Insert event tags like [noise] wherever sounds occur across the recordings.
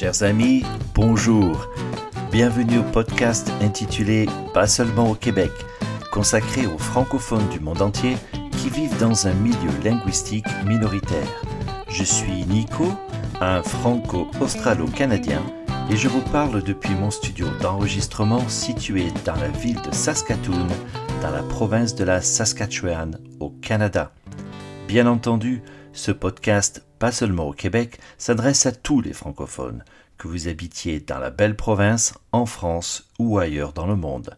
Chers amis, bonjour. Bienvenue au podcast intitulé Pas seulement au Québec, consacré aux francophones du monde entier qui vivent dans un milieu linguistique minoritaire. Je suis Nico, un franco-australo-canadien, et je vous parle depuis mon studio d'enregistrement situé dans la ville de Saskatoon, dans la province de la Saskatchewan, au Canada. Bien entendu, ce podcast, pas seulement au Québec, s'adresse à tous les francophones, que vous habitiez dans la belle province, en France ou ailleurs dans le monde.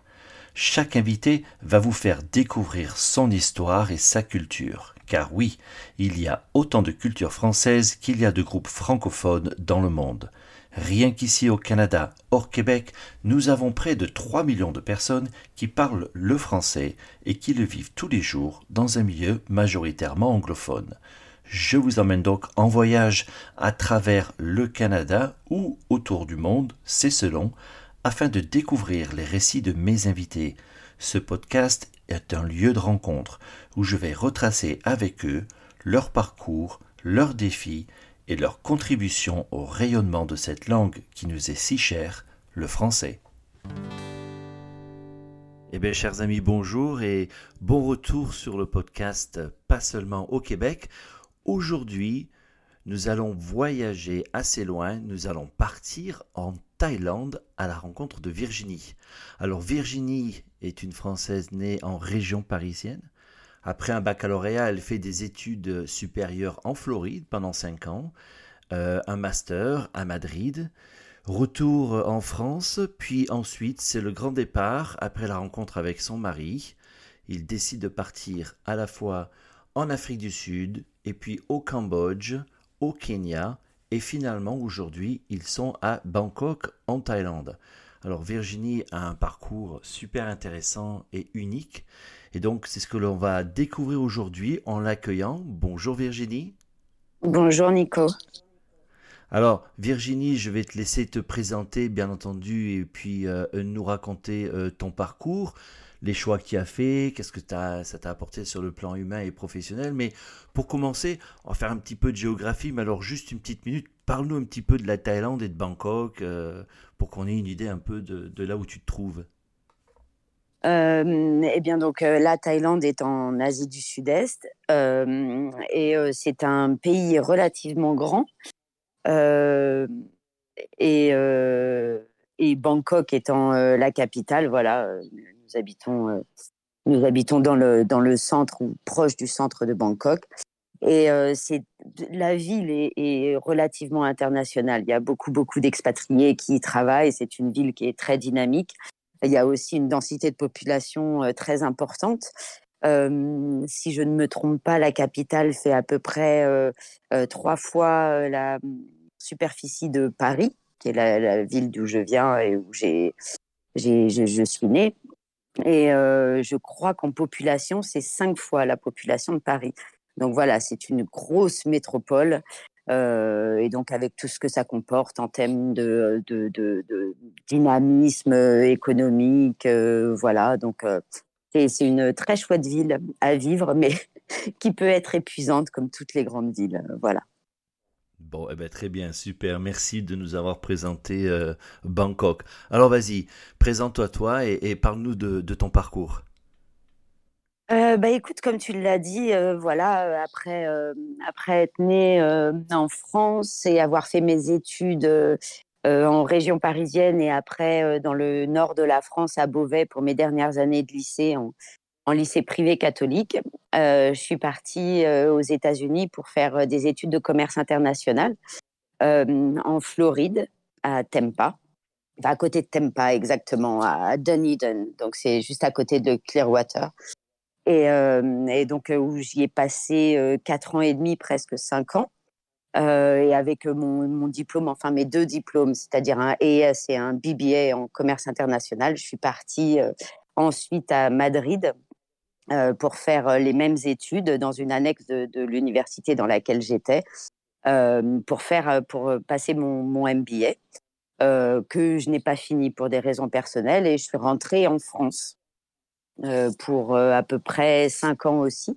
Chaque invité va vous faire découvrir son histoire et sa culture, car oui, il y a autant de cultures françaises qu'il y a de groupes francophones dans le monde. Rien qu'ici au Canada, hors Québec, nous avons près de 3 millions de personnes qui parlent le français et qui le vivent tous les jours dans un milieu majoritairement anglophone. Je vous emmène donc en voyage à travers le Canada ou autour du monde, c'est selon, afin de découvrir les récits de mes invités. Ce podcast est un lieu de rencontre où je vais retracer avec eux leur parcours, leurs défis et leur contribution au rayonnement de cette langue qui nous est si chère, le français. Eh bien, chers amis, bonjour et bon retour sur le podcast Pas seulement au Québec. Aujourd'hui, nous allons voyager assez loin, nous allons partir en Thaïlande à la rencontre de Virginie. Alors Virginie est une Française née en région parisienne. Après un baccalauréat, elle fait des études supérieures en Floride pendant cinq ans, euh, un master à Madrid, retour en France, puis ensuite c'est le grand départ après la rencontre avec son mari. Il décide de partir à la fois en Afrique du Sud, et puis au Cambodge, au Kenya, et finalement aujourd'hui ils sont à Bangkok en Thaïlande. Alors Virginie a un parcours super intéressant et unique, et donc c'est ce que l'on va découvrir aujourd'hui en l'accueillant. Bonjour Virginie. Bonjour Nico. Alors, Virginie, je vais te laisser te présenter, bien entendu, et puis euh, nous raconter euh, ton parcours les choix que tu as fait, qu'est-ce que ça t'a apporté sur le plan humain et professionnel. Mais pour commencer, on va faire un petit peu de géographie, mais alors juste une petite minute, parle-nous un petit peu de la Thaïlande et de Bangkok euh, pour qu'on ait une idée un peu de, là où tu te trouves. Euh, eh bien, donc, euh, la Thaïlande est en Asie du Sud-Est et c'est un pays relativement grand. et, et Bangkok étant la capitale, voilà, nous habitons, euh, nous habitons dans le, dans le centre ou proche du centre de Bangkok. Et euh, la ville est, relativement internationale. Il y a beaucoup beaucoup d'expatriés qui y travaillent. C'est une ville qui est très dynamique. Il y a aussi une densité de population euh, très importante. si je ne me trompe pas, la capitale fait à peu près trois fois la superficie de Paris, qui est la, ville d'où je viens et où j'ai, je, suis née. Et euh, je crois qu'en population, c'est cinq fois la population de Paris. Donc voilà, c'est une grosse métropole. Euh, et donc avec tout ce que ça comporte en termes de, dynamisme économique, euh, voilà. Donc c'est une très chouette ville à vivre, mais [laughs] qui peut être épuisante comme toutes les grandes villes. Voilà. Bon, eh ben, très bien, super. Merci de nous avoir présenté euh, Bangkok. Alors vas-y, présente-toi toi et, parle-nous de, ton parcours. Euh, bah écoute, comme tu l'as dit, euh, voilà, après, après être née en France et avoir fait mes études en région parisienne et après dans le nord de la France à Beauvais pour mes dernières années de lycée en, en lycée privé catholique. Euh, je suis partie euh, aux États-Unis pour faire euh, des études de commerce international en Floride, à Tampa, à côté de Tampa exactement, à Dunedin. Donc c'est juste à côté de Clearwater. Et, donc où j'y ai passé quatre ans et demi, presque cinq ans. et avec mon, diplôme, enfin mes deux diplômes, c'est-à-dire un ES et un BBA en commerce international, je suis partie ensuite à Madrid pour faire euh, les mêmes études dans une annexe de, l'université dans laquelle j'étais, euh, pour faire pour passer mon, mon MBA. que je n'ai pas fini pour des raisons personnelles et je suis rentrée en France pour à peu près cinq ans aussi,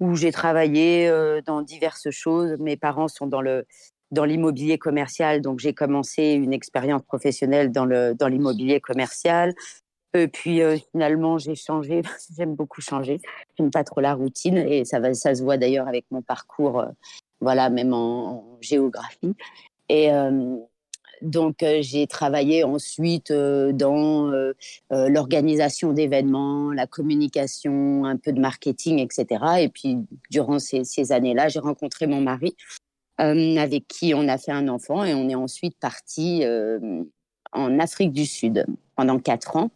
où j'ai travaillé dans diverses choses. Mes parents sont dans le dans l'immobilier commercial. Donc, j'ai commencé une expérience professionnelle dans le dans l'immobilier commercial. Et puis finalement, j'ai changé. [laughs] J'aime beaucoup changer. J'aime pas trop la routine et ça va, ça se voit d'ailleurs avec mon parcours, voilà, même en, géographie. Et donc, j'ai travaillé ensuite dans l'organisation d'événements, la communication, un peu de marketing, etc. Et puis, durant ces années-là, j'ai rencontré mon mari, avec qui on a fait un enfant et on est ensuite parti en Afrique du Sud pendant quatre ans.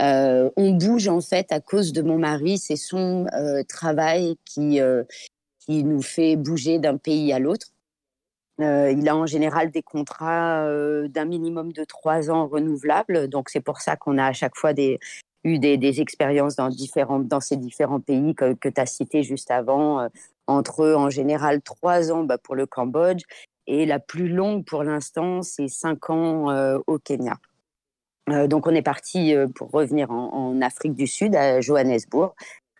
Euh, on bouge en fait à cause de mon mari, c'est son euh, travail qui, euh, qui nous fait bouger d'un pays à l'autre. il a en général des contrats d'un minimum de trois ans renouvelables, donc c'est pour ça qu'on a à chaque fois des, eu des, expériences dans, différentes, dans ces différents pays que, tu as cités juste avant, entre en général trois ans bah, pour le Cambodge et la plus longue pour l'instant, c'est cinq ans au Kenya. Euh, donc on est parti euh, pour revenir en, Afrique du Sud, à Johannesburg,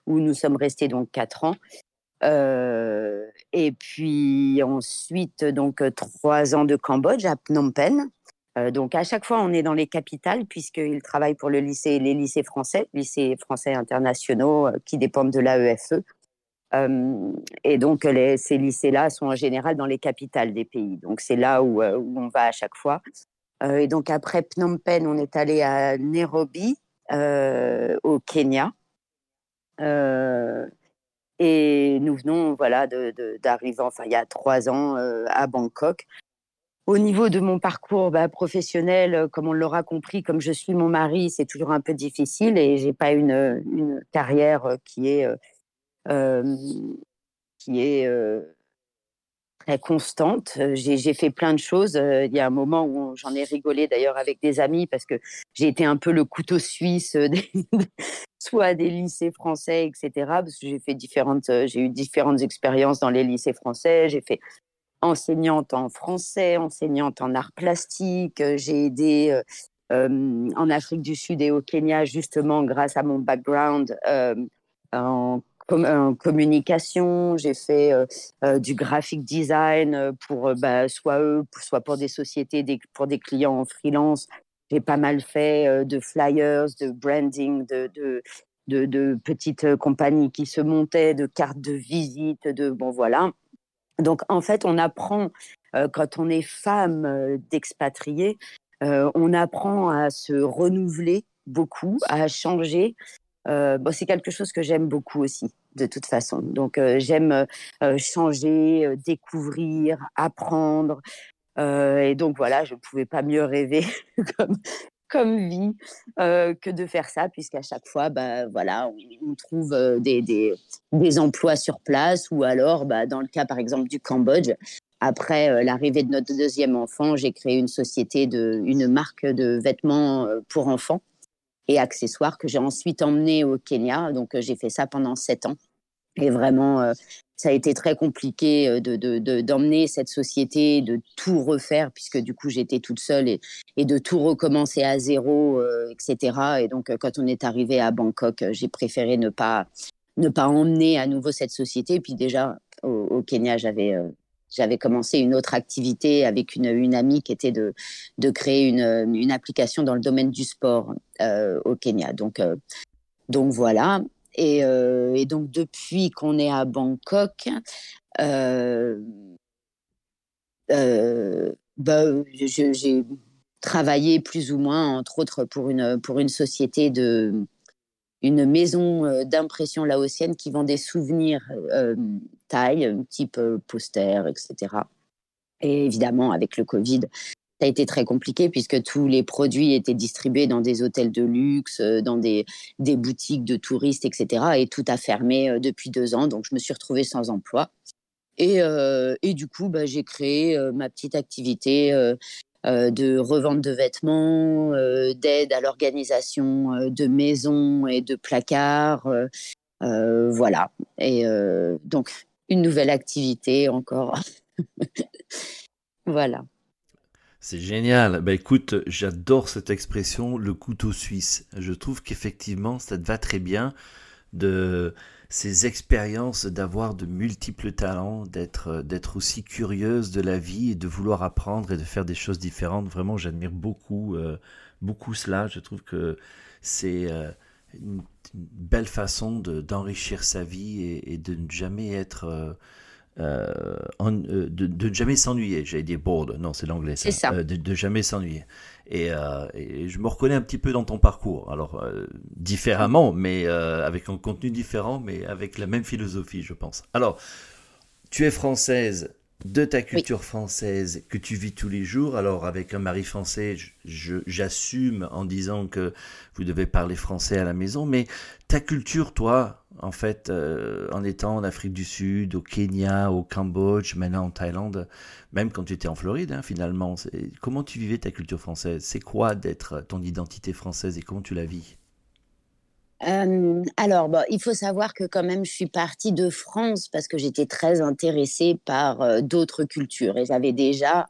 où nous sommes restés donc quatre ans. Euh, et puis ensuite, donc trois ans de Cambodge à Phnom Penh. donc à chaque fois, on est dans les capitales puisqu'il travaille pour le lycée, les lycées français, lycées français internationaux qui dépendent de l'AEFE. et donc les, ces lycées-là sont en général dans les capitales des pays. Donc c'est là où, on va à chaque fois. Euh, et donc après Phnom Penh, on est allé à Nairobi, euh, au Kenya. Euh, et nous venons voilà d'arriver, enfin il y a trois ans, à Bangkok. Au niveau de mon parcours bah, professionnel, comme on l'aura compris, comme je suis mon mari, c'est toujours un peu difficile et j'ai pas une, une, carrière qui est qui est très constante. Euh, j'ai fait plein de choses. Euh, il y a un moment où j'en ai rigolé d'ailleurs avec des amis parce que j'ai été un peu le couteau suisse [laughs] des, soit des lycées français, etc. Parce que j'ai fait différentes, euh, j'ai eu différentes expériences dans les lycées français. J'ai fait enseignante en français, enseignante en arts plastiques. J'ai aidé en Afrique du Sud et au Kenya justement grâce à mon background en en communication, j'ai fait euh, euh, du graphic design euh, pour bah, soit eux, soit pour des sociétés, pour des clients en freelance. J'ai pas mal fait de flyers, de branding, de, de, de, petites compagnies qui se montaient, de cartes de visite, de bon voilà. Donc en fait, on apprend quand on est femme d'expatriés, on apprend à se renouveler beaucoup, à changer, euh, c'est quelque chose que j'aime beaucoup aussi, de toute façon. Donc, euh, j'aime euh, changer, découvrir, apprendre. et donc, voilà, je ne pouvais pas mieux rêver [laughs] comme, vie que de faire ça, puisqu'à chaque fois, bah, voilà, on, trouve des, des, des, emplois sur place, ou alors, bah, dans le cas, par exemple, du Cambodge, après l'arrivée de notre deuxième enfant, j'ai créé une société, de, une marque de vêtements pour enfants et accessoires que j'ai ensuite emmené au Kenya. Donc, euh, j'ai fait ça pendant sept ans. Et vraiment, euh, ça a été très compliqué euh, de, d'emmener cette société, de tout refaire, puisque du coup, j'étais toute seule et, et de tout recommencer à zéro, etc. Et donc, quand on est arrivé à Bangkok, j'ai préféré ne pas, ne pas emmener à nouveau cette société. Puis déjà, au, au Kenya, j'avais j'avais commencé une autre activité avec une, amie qui était de, de créer une, une, application dans le domaine du sport euh, au Kenya. Donc, euh, donc voilà. Et, euh, et donc depuis qu'on est à Bangkok, bah, j'ai travaillé plus ou moins, entre autres, pour une, pour une société de, une maison d'impression laotienne qui vend des souvenirs taille, type euh, poster, etc. Et évidemment, avec le Covid, ça a été très compliqué puisque tous les produits étaient distribués dans des hôtels de luxe, dans des, des boutiques de touristes, etc. Et tout a fermé depuis deux ans. Donc, je me suis retrouvée sans emploi. Et, et du coup, bah, j'ai créé ma petite activité euh, de revente de vêtements, euh, d'aide à l'organisation euh, de maisons et de placards. voilà. Et donc, une nouvelle activité encore. [laughs] voilà. C'est génial. Bah écoute, j'adore cette expression, le couteau suisse. Je trouve qu'effectivement, ça te va très bien de ces expériences d'avoir de multiples talents, d'être aussi curieuse de la vie et de vouloir apprendre et de faire des choses différentes. Vraiment, j'admire beaucoup euh, beaucoup cela. Je trouve que c'est euh, belle façon d'enrichir sa vie et, de ne jamais être euh, de, ne jamais s'ennuyer. J'allais dire bored, non, c'est l'anglais. C'est ça. de, de, jamais s'ennuyer. Euh, et, je me reconnais un petit peu dans ton parcours. Alors, euh, différemment, mais euh, avec un contenu différent, mais avec la même philosophie, je pense. Alors, tu es française de ta culture française que tu vis tous les jours. Alors avec un mari français, j'assume en disant que vous devez parler français à la maison, mais ta culture, toi, en fait, euh, en étant en Afrique du Sud, au Kenya, au Cambodge, maintenant en Thaïlande, même quand tu étais en Floride, hein, finalement, comment tu vivais ta culture française? C'est quoi d'être ton identité française et comment tu la vis? Alors, bon, il faut savoir que quand même, je suis partie de France parce que j'étais très intéressée par d'autres cultures et j'avais déjà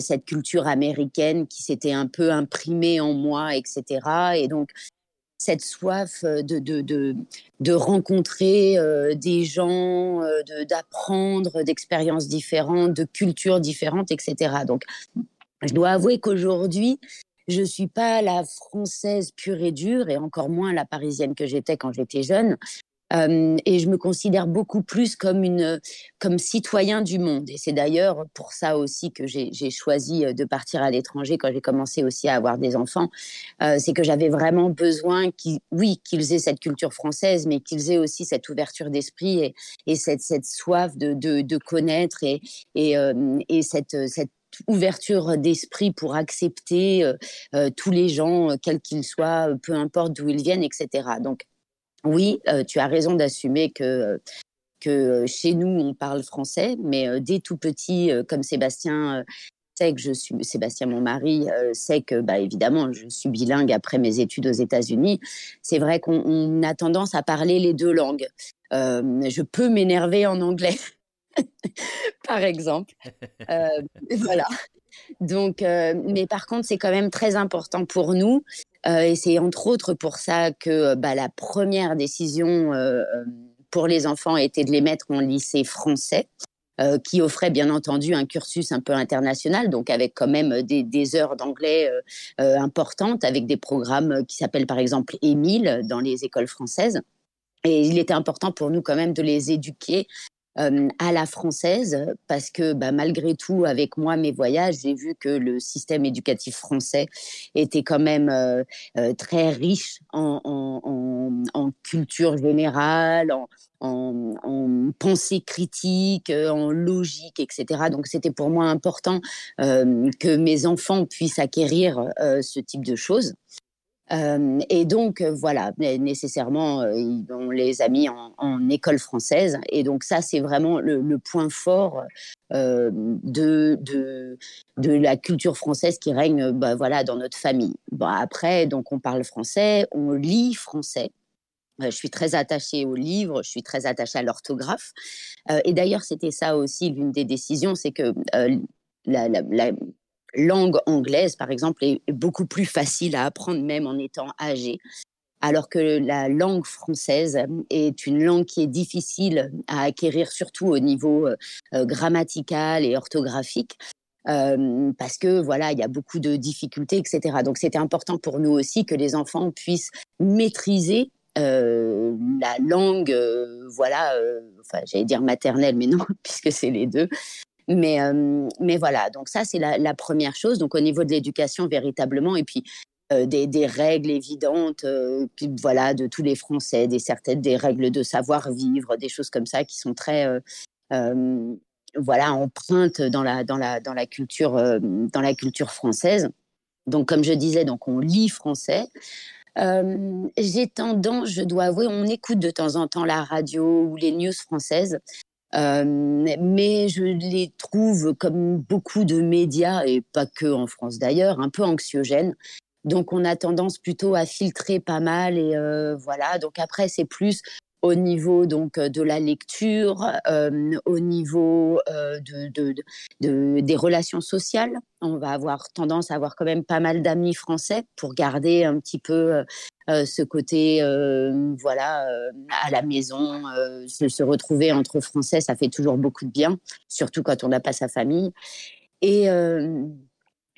cette culture américaine qui s'était un peu imprimée en moi, etc. Et donc, cette soif de rencontrer des gens, d'apprendre d'expériences différentes, de cultures différentes, etc. Donc, je dois avouer qu'aujourd'hui, je suis pas la française pure et dure, et encore moins la parisienne que j'étais quand j'étais jeune. Et je me considère beaucoup plus comme une comme citoyen du monde. Et c'est d'ailleurs pour ça aussi que j'ai choisi de partir à l'étranger quand j'ai commencé aussi à avoir des enfants. C'est que j'avais vraiment besoin oui, qu'ils aient cette culture française, mais qu'ils aient aussi cette ouverture d'esprit et, et cette, cette soif de, connaître et, et cette, cette ouverture d'esprit pour accepter euh, euh, tous les gens, euh, quels qu'ils soient, peu importe d'où ils viennent, etc. Donc, oui, tu as raison d'assumer que que chez nous on parle français, mais dès tout petit, comme Sébastien sait que je suis Sébastien mon mari sait que bah évidemment je suis bilingue après mes études aux États-Unis. C'est vrai qu'on a tendance à parler les deux langues. je peux m'énerver en anglais [laughs] par exemple. Euh, [laughs] voilà. Donc, euh, mais par contre, c'est quand même très important pour nous. Euh, et c'est entre autres pour ça que bah, la première décision pour les enfants était de les mettre en lycée français. qui offrait bien entendu un cursus un peu international, donc avec quand même des, des heures d'anglais importantes, avec des programmes qui s'appellent par exemple Émile dans les écoles françaises. Et il était important pour nous quand même de les éduquer à la française parce que bah, malgré tout, avec moi, mes voyages, j'ai vu que le système éducatif français était quand même très riche en, culture générale, en, pensée critique, en logique, etc. Donc c'était pour moi important que mes enfants puissent acquérir ce type de choses. Et donc, voilà, nécessairement, on les a mis en, école française. Et donc, ça, c'est vraiment le, point fort de, la culture française qui règne bah, voilà, dans notre famille. Bon, après, donc, on parle français, on lit français. Je suis très attachée aux livres, je suis très attachée à l'orthographe. et d'ailleurs, c'était ça aussi l'une des décisions, c'est que la, langue anglaise, par exemple, est beaucoup plus facile à apprendre même en étant âgé, alors que la langue française est une langue qui est difficile à acquérir, surtout au niveau euh, euh, grammatical et orthographique. Euh, parce que voilà, il y a beaucoup de difficultés, etc. Donc c'était important pour nous aussi que les enfants puissent maîtriser la langue, voilà, enfin j'allais dire maternelle, mais non, [laughs] puisque c'est les deux, mais, mais voilà, donc ça, c'est la, première chose. Donc, au niveau de l'éducation, véritablement, et puis des, des, règles évidentes, euh, voilà, de tous les Français, des certaines des règles de savoir-vivre, des choses comme ça qui sont très, voilà, empreintes dans la, dans la, dans la culture, dans la culture française. Donc, comme je disais, donc on lit français. j'ai tendance, je dois avouer, on écoute de temps en temps la radio ou les news françaises. Euh, mais je les trouve, comme beaucoup de médias, et pas que en France d'ailleurs, un peu anxiogènes. Donc on a tendance plutôt à filtrer pas mal et euh, voilà. Donc après c'est plus au niveau donc de la lecture, euh, au niveau de, des relations sociales. On va avoir tendance à avoir quand même pas mal d'amis français pour garder un petit peu ce côté, voilà, à la maison, se, retrouver entre Français, ça fait toujours beaucoup de bien, surtout quand on n'a pas sa famille. Et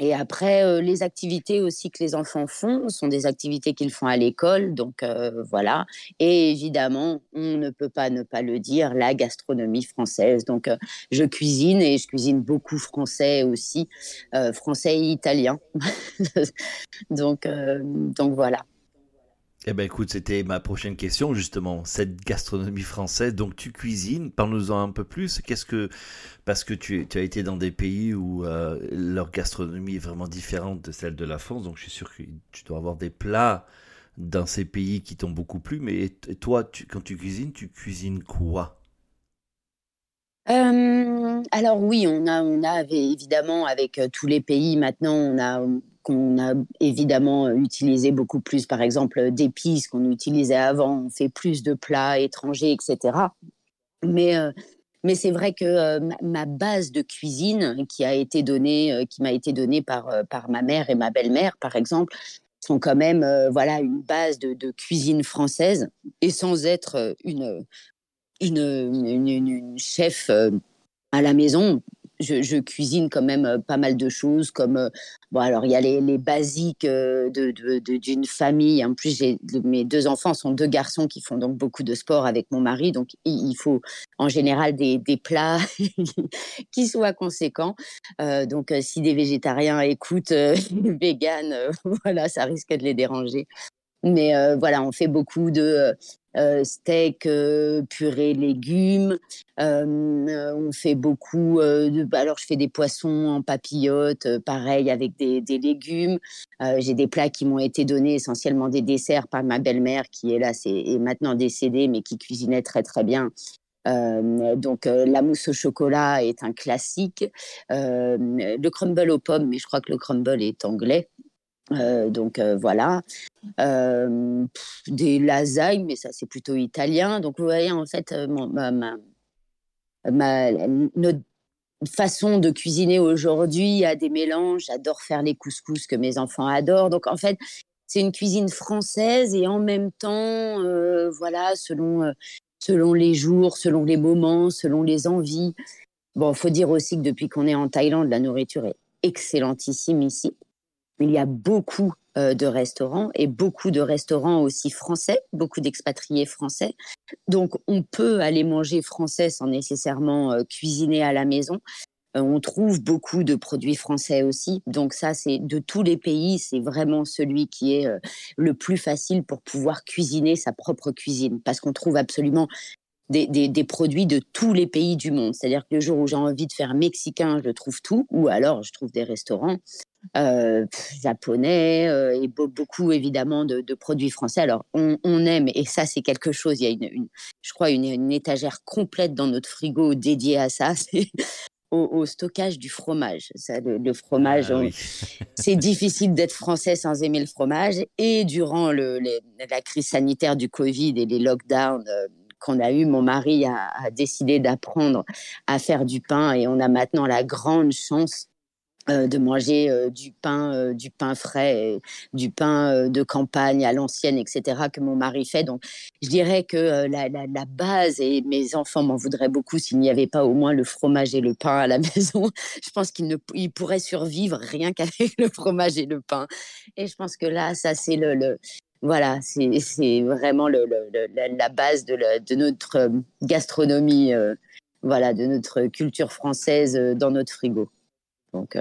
et après, euh, les activités aussi que les enfants font sont des activités qu'ils font à l'école. Donc euh, voilà. Et évidemment, on ne peut pas ne pas le dire, la gastronomie française. Donc euh, je cuisine et je cuisine beaucoup français aussi, français et italien. [laughs] donc, donc voilà. Eh ben écoute, c'était ma prochaine question justement, cette gastronomie française. Donc tu cuisines, parle-nous-en un peu plus. Qu'est-ce que parce que tu, as été dans des pays où euh, leur gastronomie est vraiment différente de celle de la France, donc je suis sûr que tu dois avoir des plats dans ces pays qui t'ont beaucoup plu. Mais toi, quand tu cuisines, tu cuisines quoi? Euh, alors oui, on a, on a évidemment avec euh, tous les pays maintenant, on a qu'on a évidemment utilisé beaucoup plus, par exemple, d'épices qu'on utilisait avant. On fait plus de plats étrangers, etc. Mais, euh, mais c'est vrai que euh, ma base de cuisine, qui a été donnée, euh, qui m'a été donnée par, par ma mère et ma belle-mère, par exemple, sont quand même voilà une base de, cuisine française et sans être une, une, une chef à la maison je, cuisine quand même euh, pas mal de choses, comme euh, bon alors il y a les, basiques euh, d'une famille. En plus, mes deux enfants sont deux garçons qui font donc beaucoup de sport avec mon mari, donc il, faut en général des, plats [laughs] qui soient conséquents. donc si des végétariens écoutent [laughs] vegan, [laughs] voilà, ça risque de les déranger. Mais voilà, on fait beaucoup de euh, steak, euh, purée, légumes. Euh, on fait beaucoup. De, bah, alors, je fais des poissons en papillote, pareil avec des, légumes. J'ai des plats qui m'ont été donnés, essentiellement des desserts par ma belle-mère, qui est là, c'est est maintenant décédée, mais qui cuisinait très très bien. donc la mousse au chocolat est un classique. le crumble aux pommes, mais je crois que le crumble est anglais. Euh, donc euh, voilà, euh, des lasagnes, mais ça c'est plutôt italien. Donc vous voyez en fait ma, notre façon de cuisiner aujourd'hui a des mélanges. J'adore faire les couscous que mes enfants adorent. Donc en fait c'est une cuisine française et en même temps voilà selon selon les jours, selon les moments, selon les envies. Bon, faut dire aussi que depuis qu'on est en Thaïlande, la nourriture est excellentissime ici. Il y a beaucoup euh, de restaurants et beaucoup de restaurants aussi français, beaucoup d'expatriés français. Donc on peut aller manger français sans nécessairement euh, cuisiner à la maison. Euh, on trouve beaucoup de produits français aussi. Donc ça, c'est de tous les pays, c'est vraiment celui qui est le plus facile pour pouvoir cuisiner sa propre cuisine, parce qu'on trouve absolument des, des, produits de tous les pays du monde. C'est-à-dire que le jour où j'ai envie de faire mexicain, je trouve tout, ou alors je trouve des restaurants euh, japonais euh, et beaucoup évidemment de, produits français. Alors on, aime, et ça c'est quelque chose, il y a une, je crois une, étagère complète dans notre frigo dédiée à ça, [laughs] c'est au, stockage du fromage. Ça, le, fromage, ah c'est [laughs] difficile d'être français sans aimer le fromage. Et durant le, la crise sanitaire du Covid et les lockdowns, euh, qu'on a eu, mon mari a, décidé d'apprendre à faire du pain et on a maintenant la grande chance euh, de manger euh, du pain, euh, du pain frais, du pain de campagne à l'ancienne, etc. que mon mari fait. Donc, je dirais que la, base et mes enfants m'en voudraient beaucoup s'il n'y avait pas au moins le fromage et le pain à la [laughs] maison. je pense qu'ils ils pourraient survivre rien [laughs] qu'avec le fromage et le pain. Et je pense que là, ça c'est le, voilà, c'est vraiment le, la, base de, de, notre gastronomie, voilà, de notre culture française dans notre frigo. Donc,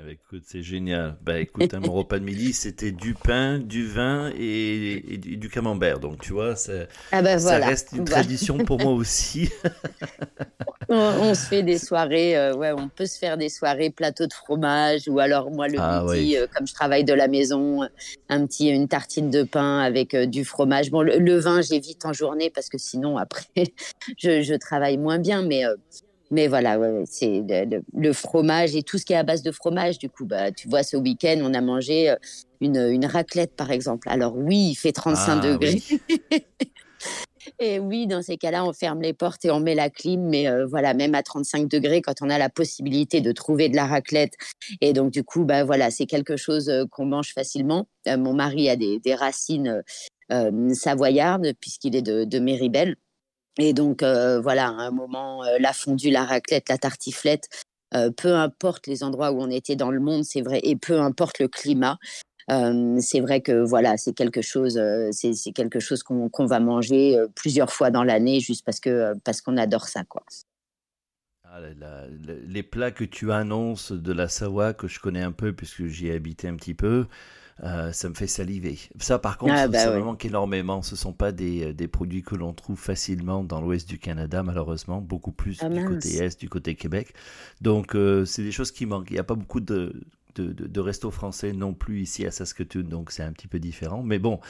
eh ben, écoute, c'est génial. Bah écoute, mon repas de midi, c'était du pain, du vin et, du, camembert. Donc tu vois, ça, ah ben, ça reste une tradition pour moi aussi. [laughs] on, se fait des soirées, euh, ouais, on peut se faire des soirées plateau de fromage ou alors moi le ah midi, euh, comme je travaille de la maison, un petit, une tartine de pain avec euh, du fromage. Bon, le, vin, j'évite en journée parce que sinon après, [laughs] je, je travaille moins bien, mais mais voilà, c'est le, fromage et tout ce qui est à base de fromage. Du coup, bah, tu vois, ce week-end, on a mangé euh, une, une, raclette, par exemple. Alors oui, il fait 35 ah degrés. [laughs] Et oui, dans ces cas-là, on ferme les portes et on met la clim. Mais euh, voilà, même à 35 degrés, quand on a la possibilité de trouver de la raclette. Et donc, du coup, bah, voilà, c'est quelque chose euh, qu'on mange facilement. Euh, mon mari a des, racines savoyardes, puisqu'il est de, de Méribel. Et donc, voilà, à un moment, la fondue, la raclette, la tartiflette, peu importe les endroits où on était dans le monde, c'est vrai, et peu importe le climat, c'est vrai que voilà, c'est quelque chose, c'est quelque chose qu'on va manger plusieurs fois dans l'année juste parce qu'on adore ça, quoi. Ah, les plats que tu annonces de la Savoie que je connais un peu puisque j'y ai habité un petit peu, ça me fait saliver. Ça, par contre, ah, bah ça me manque énormément. Ce ne sont pas des, des produits que l'on trouve facilement dans l'ouest du Canada, malheureusement, beaucoup plus ah, du côté est, du côté Québec. Donc, c'est des choses qui manquent. Il n'y a pas beaucoup de de, de, resto français non plus ici à Saskatoon, donc c'est un petit peu différent. Mais bon,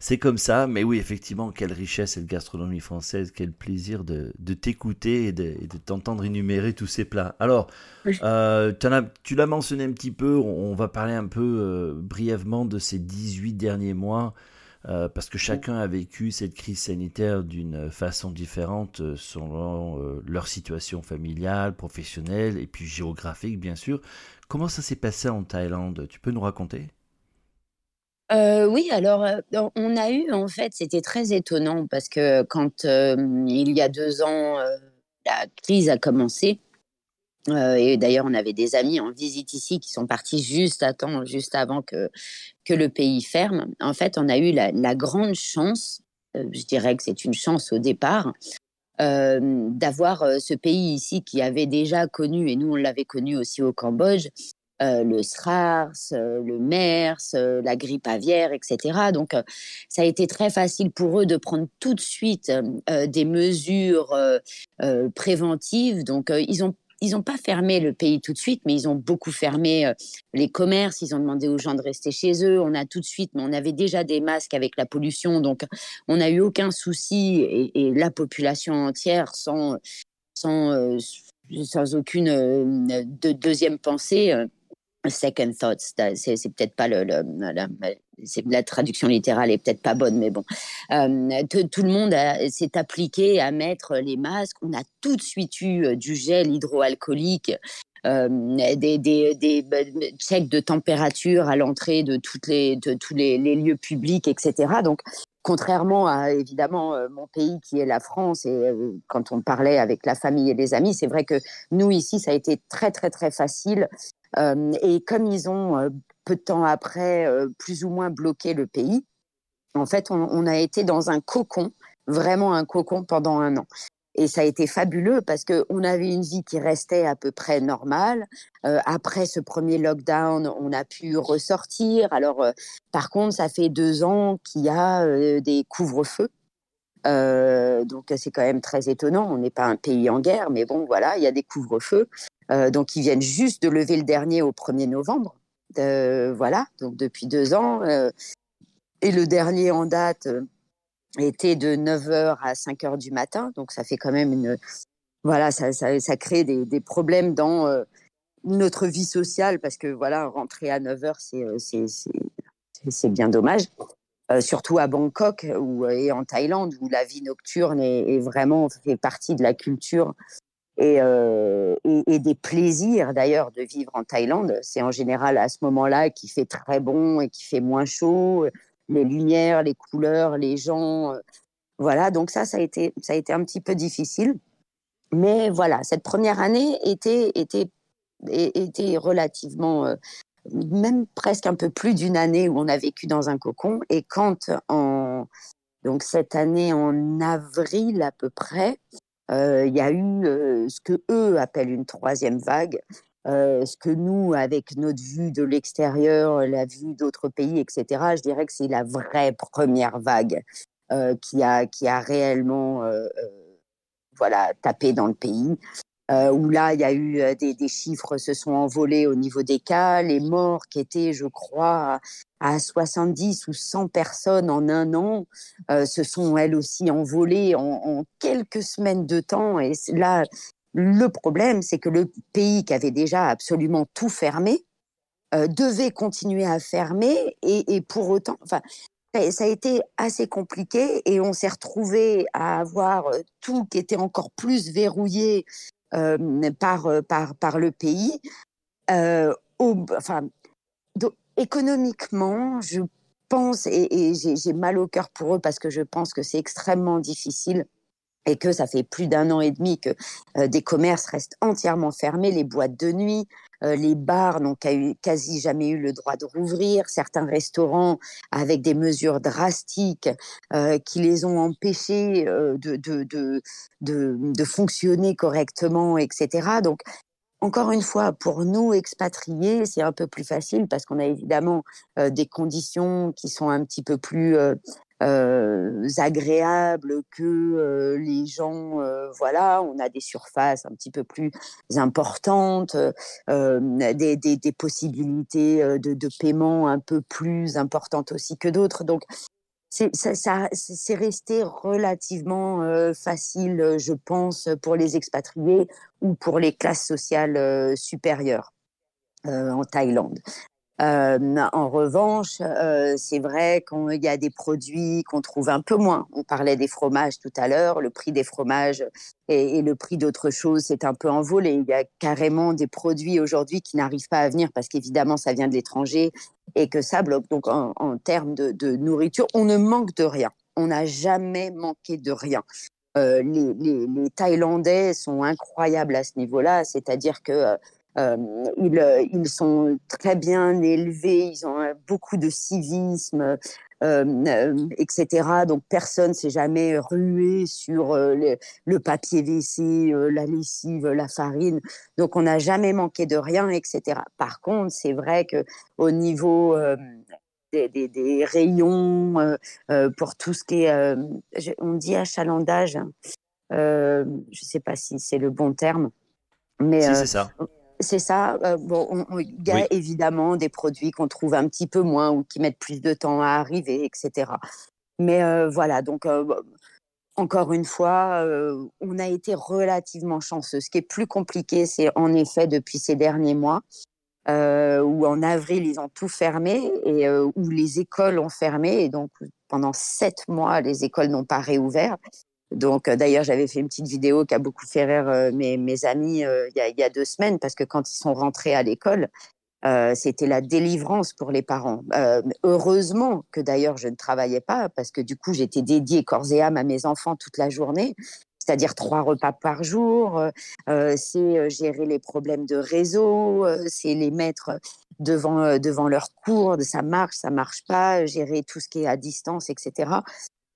c'est comme ça. Mais oui, effectivement, quelle richesse cette gastronomie française, quel plaisir de, de t'écouter et de, t'entendre énumérer tous ces plats. Alors, euh, tu l'as mentionné un petit peu, on, va parler un peu euh, brièvement de ces 18 derniers mois. Euh, parce que chacun a vécu cette crise sanitaire d'une façon différente selon leur situation familiale, professionnelle et puis géographique bien sûr. Comment ça s'est passé en Thaïlande? Tu peux nous raconter? Euh, oui, alors euh, on a eu en fait, c'était très étonnant parce que quand euh, il y a deux ans la crise a commencé, et d'ailleurs on avait des amis en visite ici qui sont partis juste à temps, juste avant que que le pays ferme. En fait, on a eu la, la grande chance, je dirais que c'est une chance au départ, euh, d'avoir euh, ce pays ici qui avait déjà connu, et nous on l'avait connu aussi au Cambodge, euh, le SRAS, le MERS, la grippe aviaire, etc. Donc, ça a été très facile pour eux de prendre tout de suite des mesures préventives. Donc, ils ont ils n'ont pas fermé le pays tout de suite, mais ils ont beaucoup fermé euh, les commerces. Ils ont demandé aux gens de rester chez eux. On a tout de suite, mais on avait déjà des masques avec la pollution, donc on n'a eu aucun souci. Et, la population entière, sans, sans, euh, sans aucune euh, de deuxième pensée, second thoughts, c'est peut-être pas le, la traduction littérale est peut-être pas bonne, mais bon, euh, tout le monde s'est appliqué à mettre les masques. On a tout de suite eu euh, du gel hydroalcoolique. Euh, des, des, des, checks de température à l'entrée de, toutes les, de tous les, lieux publics, etc. Donc, contrairement à évidemment mon pays qui est la France, et quand on parlait avec la famille et les amis, c'est vrai que nous ici, ça a été très très très facile et comme ils ont peu de temps après euh, plus ou moins bloqué le pays, en fait, on, a été dans un cocon, vraiment un cocon pendant un an. Et ça a été fabuleux parce qu'on avait une vie qui restait à peu près normale. après ce premier lockdown, on a pu ressortir. Alors, par contre, ça fait deux ans qu'il y a des couvre-feux. donc, c'est quand même très étonnant. On n'est pas un pays en guerre, mais bon, voilà, il y a des couvre-feux. Euh, donc, ils viennent juste de lever le dernier au 1er novembre. Voilà, donc depuis deux ans. Euh, et le dernier en date euh, était de 9h à 5h du matin. Donc, ça fait quand même une. Voilà, ça, ça, crée des, des, problèmes dans notre vie sociale parce que, voilà, rentrer à 9h, c'est bien dommage. surtout à Bangkok et en Thaïlande où la vie nocturne est, est, vraiment fait partie de la culture euh, et, des plaisirs d'ailleurs de vivre en Thaïlande. C'est en général à ce moment-là qu'il fait très bon et qu'il fait moins chaud. Les lumières, les couleurs, les gens. Euh, voilà, donc ça, ça a été, ça a été un petit peu difficile. Mais voilà, cette première année était, était, était relativement, euh, même presque un peu plus d'une année où on a vécu dans un cocon. Et quand en, donc cette année en avril à peu près, il y a eu euh, ce que eux appellent une troisième vague. Euh, ce que nous, avec notre vue de l'extérieur, la vue d'autres pays, etc., je dirais que c'est la vraie première vague qui, a, qui a réellement voilà, tapé dans le pays. Euh, où là, il y a eu des, des, chiffres se sont envolés au niveau des cas, les morts qui étaient, je crois, à 70 ou 100 personnes en un an, euh, se sont elles aussi envolées en, quelques semaines de temps. Et là, le problème, c'est que le pays qui avait déjà absolument tout fermé euh, devait continuer à fermer et, pour autant, ça a été assez compliqué et on s'est retrouvé à avoir tout qui était encore plus verrouillé par, par, par le pays. Enfin, économiquement, je pense, et, j'ai mal au cœur pour eux parce que je pense que c'est extrêmement difficile et que ça fait plus d'un an et demi que euh, des commerces restent entièrement fermés, les boîtes de nuit, euh, les bars n'ont quasi jamais eu le droit de rouvrir, certains restaurants avec des mesures drastiques euh, qui les ont empêchés de, de, fonctionner correctement, etc. Donc encore une fois, pour nous expatriés, c'est un peu plus facile parce qu'on a évidemment des conditions qui sont un petit peu plus agréables que les gens. voilà, on a des surfaces un petit peu plus importantes, des, possibilités de, de, paiement un peu plus importantes aussi que d'autres. Donc, c'est resté relativement facile, je pense, pour les expatriés ou pour les classes sociales supérieures en Thaïlande. En revanche, c'est vrai qu'il y a des produits qu'on trouve un peu moins. On parlait des fromages tout à l'heure, le prix des fromages et, le prix d'autres choses s'est un peu envolé. Il y a carrément des produits aujourd'hui qui n'arrivent pas à venir parce qu'évidemment ça vient de l'étranger et que ça bloque. Donc en, termes de, nourriture, on ne manque de rien. On n'a jamais manqué de rien. Les, les, Thaïlandais sont incroyables à ce niveau-là, c'est-à-dire que euh, ils, euh, ils, sont très bien élevés, ils ont euh, beaucoup de civisme, etc. Donc personne s'est jamais rué sur le, papier WC, la lessive, la farine. Donc on n'a jamais manqué de rien, etc. Par contre, c'est vrai que au niveau des, des, des, rayons pour tout ce qui est, on dit achalandage. Hein. je ne sais pas si c'est le bon terme, mais si, c'est ça. C'est ça. Euh, bon, il y a évidemment des produits qu'on trouve un petit peu moins ou qui mettent plus de temps à arriver, etc. Mais euh, voilà, donc euh, encore une fois, on a été relativement chanceux. Ce qui est plus compliqué, c'est en effet depuis ces derniers mois, où en avril ils ont tout fermé et où les écoles ont fermé et donc pendant sept mois les écoles n'ont pas réouvert. Donc, euh, d'ailleurs, j'avais fait une petite vidéo qui a beaucoup fait rire euh, mes, amis euh, il, y a, deux semaines, parce que quand ils sont rentrés à l'école, c'était la délivrance pour les parents. heureusement que d'ailleurs je ne travaillais pas, parce que du coup j'étais dédiée corps et âme à mes enfants toute la journée, c'est-à-dire trois repas par jour. c'est gérer les problèmes de réseau, c'est les mettre devant devant leur cours, ça marche, ça marche pas, gérer tout ce qui est à distance, etc.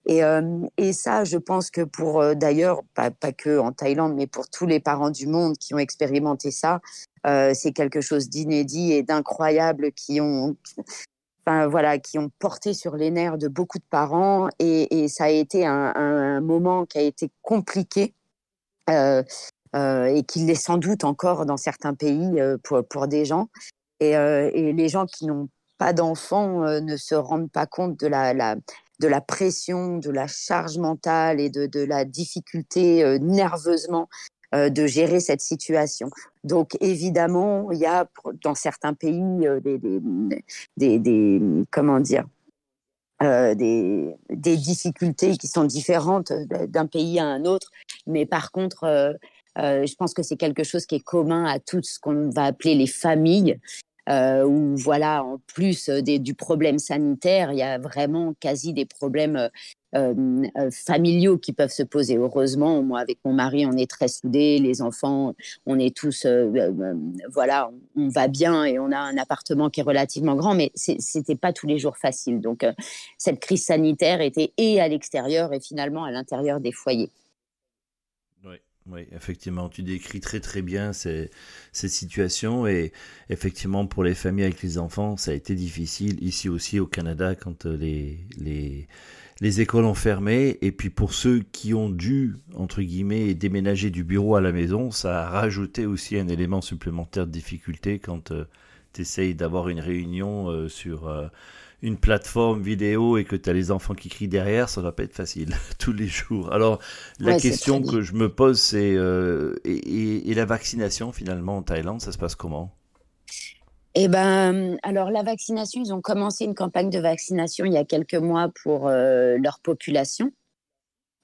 Et, euh, et, ça, je pense que pour d'ailleurs, pas, pas, que en Thaïlande, mais pour tous les parents du monde qui ont expérimenté ça, euh, c'est quelque chose d'inédit et d'incroyable qui ont, enfin voilà, qui ont porté sur les nerfs de beaucoup de parents. Et, et ça a été un, un, moment qui a été compliqué et qui l'est sans doute encore dans certains pays pour, pour des gens. Et, et les gens qui n'ont pas d'enfants ne se rendent pas compte de la, la de la pression, de la charge mentale et de, de la difficulté euh, nerveusement euh, de gérer cette situation. Donc évidemment, il y a dans certains pays euh, des, des, des, comment dire des, des, difficultés qui sont différentes d'un pays à un autre, mais par contre, je pense que c'est quelque chose qui est commun à tout ce qu'on va appeler les familles euh, où voilà, en plus euh, du problème sanitaire, il y a vraiment quasi des problèmes euh, familiaux qui peuvent se poser. Heureusement, moi avec mon mari, on est très soudés, les enfants, on est tous, voilà, on, va bien et on a un appartement qui est relativement grand, mais c'était pas tous les jours facile. Donc cette crise sanitaire était et à l'extérieur et finalement à l'intérieur des foyers. Oui, effectivement, tu décris très très bien ces, ces, situations et effectivement pour les familles avec les enfants, ça a été difficile. Ici aussi au Canada quand euh, les, les, les écoles ont fermé et puis pour ceux qui ont dû, entre guillemets, déménager du bureau à la maison, ça a rajouté aussi un élément supplémentaire de difficulté quand euh, tu essayes d'avoir une réunion euh, sur une plateforme vidéo et que tu as les enfants qui crient derrière, ça va pas être facile [laughs] tous les jours. Alors, la question que je me pose, c'est euh, et, la vaccination finalement en Thaïlande, ça se passe comment? Eh ben, alors la vaccination, ils ont commencé une campagne de vaccination il y a quelques mois pour leur population.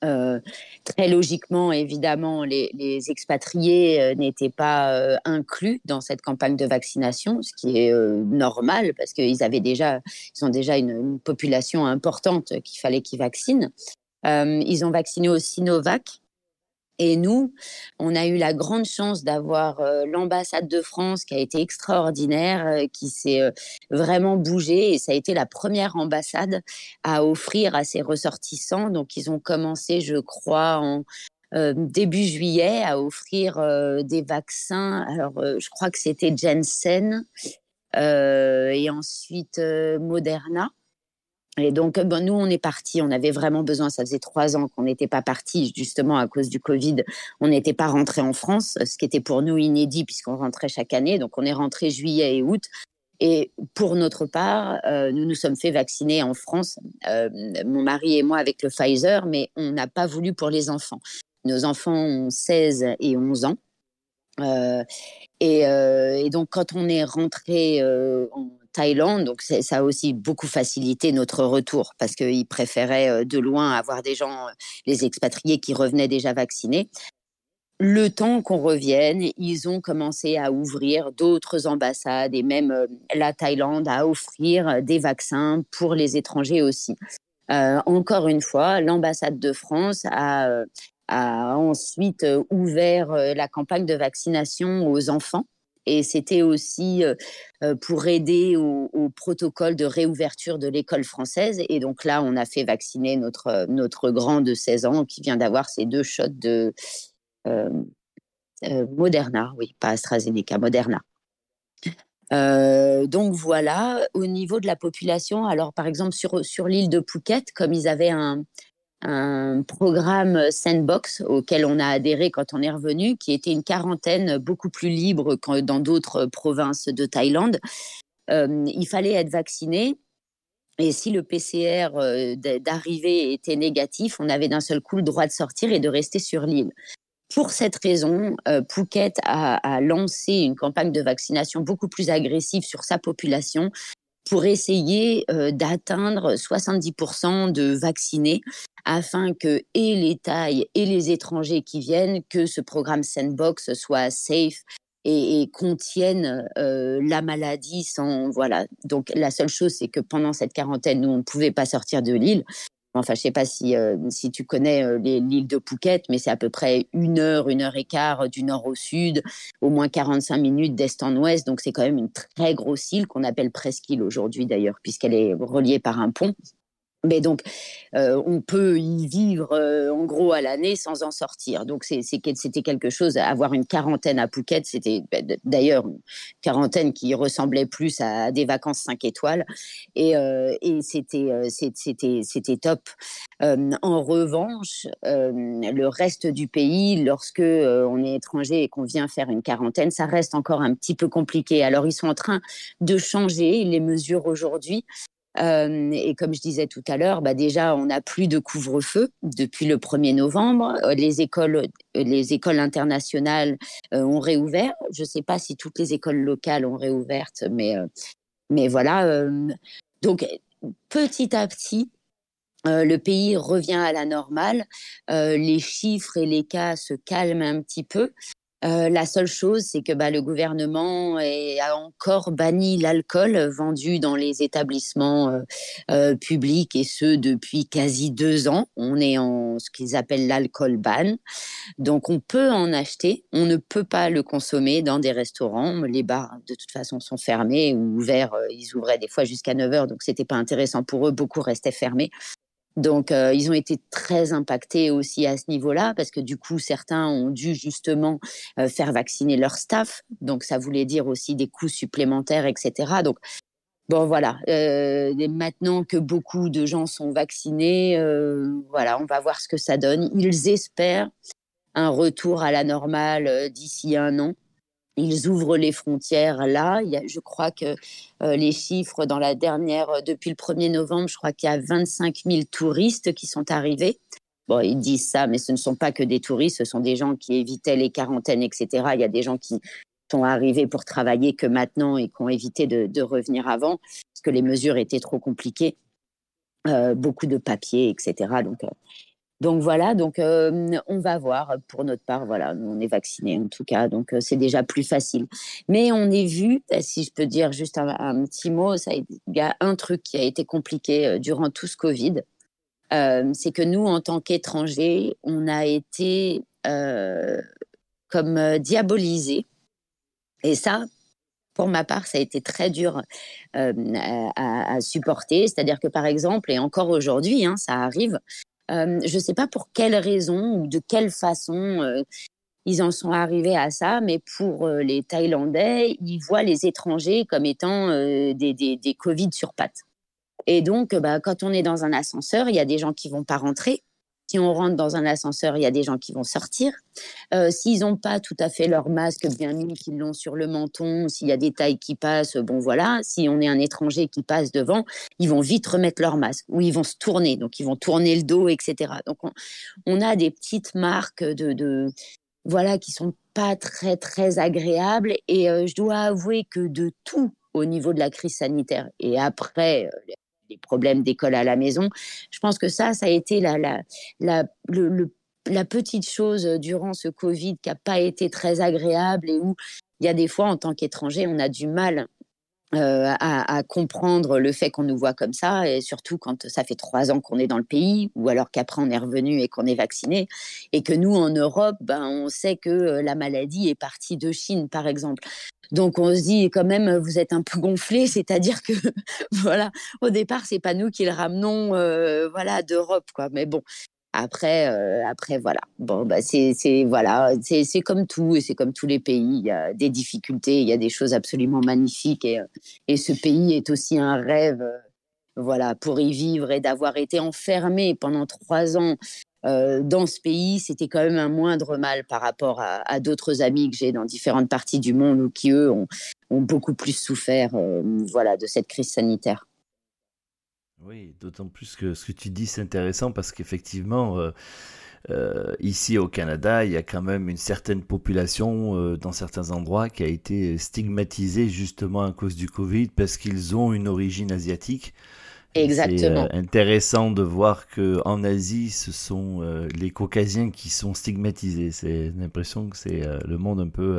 Euh, très logiquement, évidemment, les, expatriés euh, n'étaient pas euh, inclus dans cette campagne de vaccination, ce qui est normal parce qu'ils avaient déjà, ils ont déjà une, population importante qu'il fallait qu'ils vaccinent. ils ont vacciné au Sinovac, et nous, on a eu la grande chance d'avoir euh, l'ambassade de France qui a été extraordinaire, euh, qui s'est euh, vraiment bougée et ça a été la première ambassade à offrir à ses ressortissants. Donc ils ont commencé, je crois, en début juillet à offrir des vaccins. Alors je crois que c'était Jensen et ensuite Moderna. Et donc, bon, nous, on est partis. On avait vraiment besoin. Ça faisait trois ans qu'on n'était pas partis, justement à cause du Covid. On n'était pas rentré en France, ce qui était pour nous inédit puisqu'on rentrait chaque année. Donc, on est rentré juillet et août. Et pour notre part, euh, nous nous sommes fait vacciner en France, euh, mon mari et moi avec le Pfizer, mais on n'a pas voulu pour les enfants. Nos enfants ont 16 et 11 ans. Euh, et, et, donc, quand on est rentré en Thaïlande. Donc, ça a aussi beaucoup facilité notre retour parce qu'ils préféraient euh, de loin avoir des gens, euh, les expatriés qui revenaient déjà vaccinés. Le temps qu'on revienne, ils ont commencé à ouvrir d'autres ambassades et même euh, la Thaïlande à offrir des vaccins pour les étrangers aussi. encore une fois, l'ambassade de France a, a ensuite ouvert la campagne de vaccination aux enfants et c'était aussi euh, euh, pour aider au, protocole de réouverture de l'école française. Et donc là, on a fait vacciner notre, notre grand de 16 ans qui vient d'avoir ses deux shots de euh, Moderna, oui, pas AstraZeneca, Moderna. donc voilà, au niveau de la population, alors par exemple sur, sur l'île de Phuket, comme ils avaient un, un programme Sandbox auquel on a adhéré quand on est revenu, qui était une quarantaine beaucoup plus libre que dans d'autres provinces de Thaïlande. Euh, il fallait être vacciné. Et si le PCR euh, d'arrivée était négatif, on avait d'un seul coup le droit de sortir et de rester sur l'île. Pour cette raison, euh, Phuket a, lancé une campagne de vaccination beaucoup plus agressive sur sa population pour essayer d'atteindre 70% de vaccinés afin que et les Thaïs et les étrangers qui viennent, que ce programme Sandbox soit safe et, contienne euh, la maladie sans voilà. Donc la seule chose c'est que pendant cette quarantaine, nous on ne pouvait pas sortir de l'île. Enfin, je sais pas si, euh, si tu connais euh, l'île de Phuket, mais c'est à peu près une heure, une heure et quart du nord au sud, au moins 45 minutes d'est en ouest. Donc, c'est quand même une très grosse île qu'on appelle presqu'île aujourd'hui d'ailleurs, puisqu'elle est reliée par un pont. Mais donc, on peut y vivre en gros à l'année sans en sortir. Donc, c'était quelque chose. Avoir une quarantaine à Phuket, c'était bah, d'ailleurs une quarantaine qui ressemblait plus à des vacances 5 étoiles. Et, et c'était top. en revanche, le reste du pays, lorsque on est étranger et qu'on vient faire une quarantaine, ça reste encore un petit peu compliqué. Alors, ils sont en train de changer les mesures aujourd'hui. Euh, et comme je disais tout à l'heure, bah déjà, on n'a plus de couvre-feu depuis le 1er novembre. Euh, les écoles, euh, les écoles internationales ont réouvert. Je ne sais pas si toutes les écoles locales ont réouvert, mais, mais voilà. donc, petit à petit, le pays revient à la normale. les chiffres et les cas se calment un petit peu. Euh, la seule chose, c'est que bah, le gouvernement a encore banni l'alcool vendu dans les établissements euh, euh, publics et ce depuis quasi deux ans. On est en ce qu'ils appellent l'alcool ban. Donc on peut en acheter, on ne peut pas le consommer dans des restaurants. Les bars, de toute façon, sont fermés ou ouverts. Ils ouvraient des fois jusqu'à 9 heures, donc c'était pas intéressant pour eux. Beaucoup restaient fermés. Donc, euh, ils ont été très impactés aussi à ce niveau-là, parce que du coup, certains ont dû justement euh, faire vacciner leur staff. Donc, ça voulait dire aussi des coûts supplémentaires, etc. Donc, bon, voilà. Euh, maintenant que beaucoup de gens sont vaccinés, voilà, on va voir ce que ça donne. Ils espèrent un retour à la normale d'ici un an ils ouvrent les frontières là. Je crois que euh, les chiffres dans la dernière, euh, depuis le 1er novembre, je crois qu'il y a 25 000 touristes qui sont arrivés. Bon, ils disent ça, mais ce ne sont pas que des touristes, ce sont des gens qui évitaient les quarantaines, etc. Il y a des gens qui, sont arrivés pour travailler que maintenant et qui ont évité de, revenir avant, parce que les mesures étaient trop compliquées. beaucoup de papiers, etc. Donc, donc voilà, donc on va voir. Pour notre part, voilà, on est vaccinés en tout cas, donc c'est déjà plus facile. Mais on est vu, si je peux dire juste un, petit mot, il y a un truc qui a été compliqué durant tout ce Covid, c'est que nous, en tant qu'étrangers, on a été comme diabolisés. Et ça, pour ma part, ça a été très dur à, supporter. C'est-à-dire que, par exemple, et encore aujourd'hui, hein, ça arrive, je ne sais pas pour quelle raison ou de quelle façon euh, ils en sont arrivés à ça, mais pour euh, les Thaïlandais, ils voient les étrangers comme étant des, des, des, Covid sur pattes. Et donc, bah, quand on est dans un ascenseur, il y a des gens qui vont pas rentrer si on rentre dans un ascenseur, il y a des gens qui vont sortir. Euh, s'ils n'ont pas tout à fait leur masque bien mis, qu'ils l'ont sur le menton, s'il y a des tailles qui passent, bon voilà. Si on est un étranger qui passe devant, ils vont vite remettre leur masque ou ils vont se tourner. Donc ils vont tourner le dos, etc. Donc on, a des petites marques de, de voilà qui sont pas très très agréables. Et euh, je dois avouer que de tout au niveau de la crise sanitaire et après euh, des problèmes d'école à la maison. Je pense que ça, ça a été la, la, la, la petite chose durant ce Covid qui n'a pas été très agréable et où il y a des fois, en tant qu'étranger, on a du mal euh, à, comprendre le fait qu'on nous voit comme ça, et surtout quand ça fait trois ans qu'on est dans le pays, ou alors qu'après on est revenu et qu'on est vacciné, et que nous en Europe, ben, on sait que euh, la maladie est partie de Chine, par exemple. Donc on se dit quand même, vous êtes un peu gonflé, [laughs] c'est-à-dire que voilà, au départ c'est pas nous qui le ramenons, euh, voilà, d'Europe, quoi. Mais bon, après, euh, après voilà. Bon, bah c'est voilà, c'est comme tout et c'est comme tous les pays. Il y a des difficultés, il y a des choses absolument magnifiques et, et ce pays est aussi un rêve. Voilà, pour y vivre et d'avoir été enfermé pendant trois ans euh, dans ce pays, c'était quand même un moindre mal par rapport à, d'autres amis que j'ai dans différentes parties du monde ou qui, eux, ont, beaucoup plus souffert euh, voilà, de cette crise sanitaire. Oui, d'autant plus que ce que tu dis, c'est intéressant parce qu'effectivement, euh, ici au Canada, il y a quand même une certaine population dans certains endroits qui a été stigmatisée justement à cause du Covid parce qu'ils ont une origine asiatique. Exactement. C'est euh, intéressant de voir que en Asie, ce sont euh, les Caucasiens qui sont stigmatisés. C'est l'impression que c'est euh, le monde un peu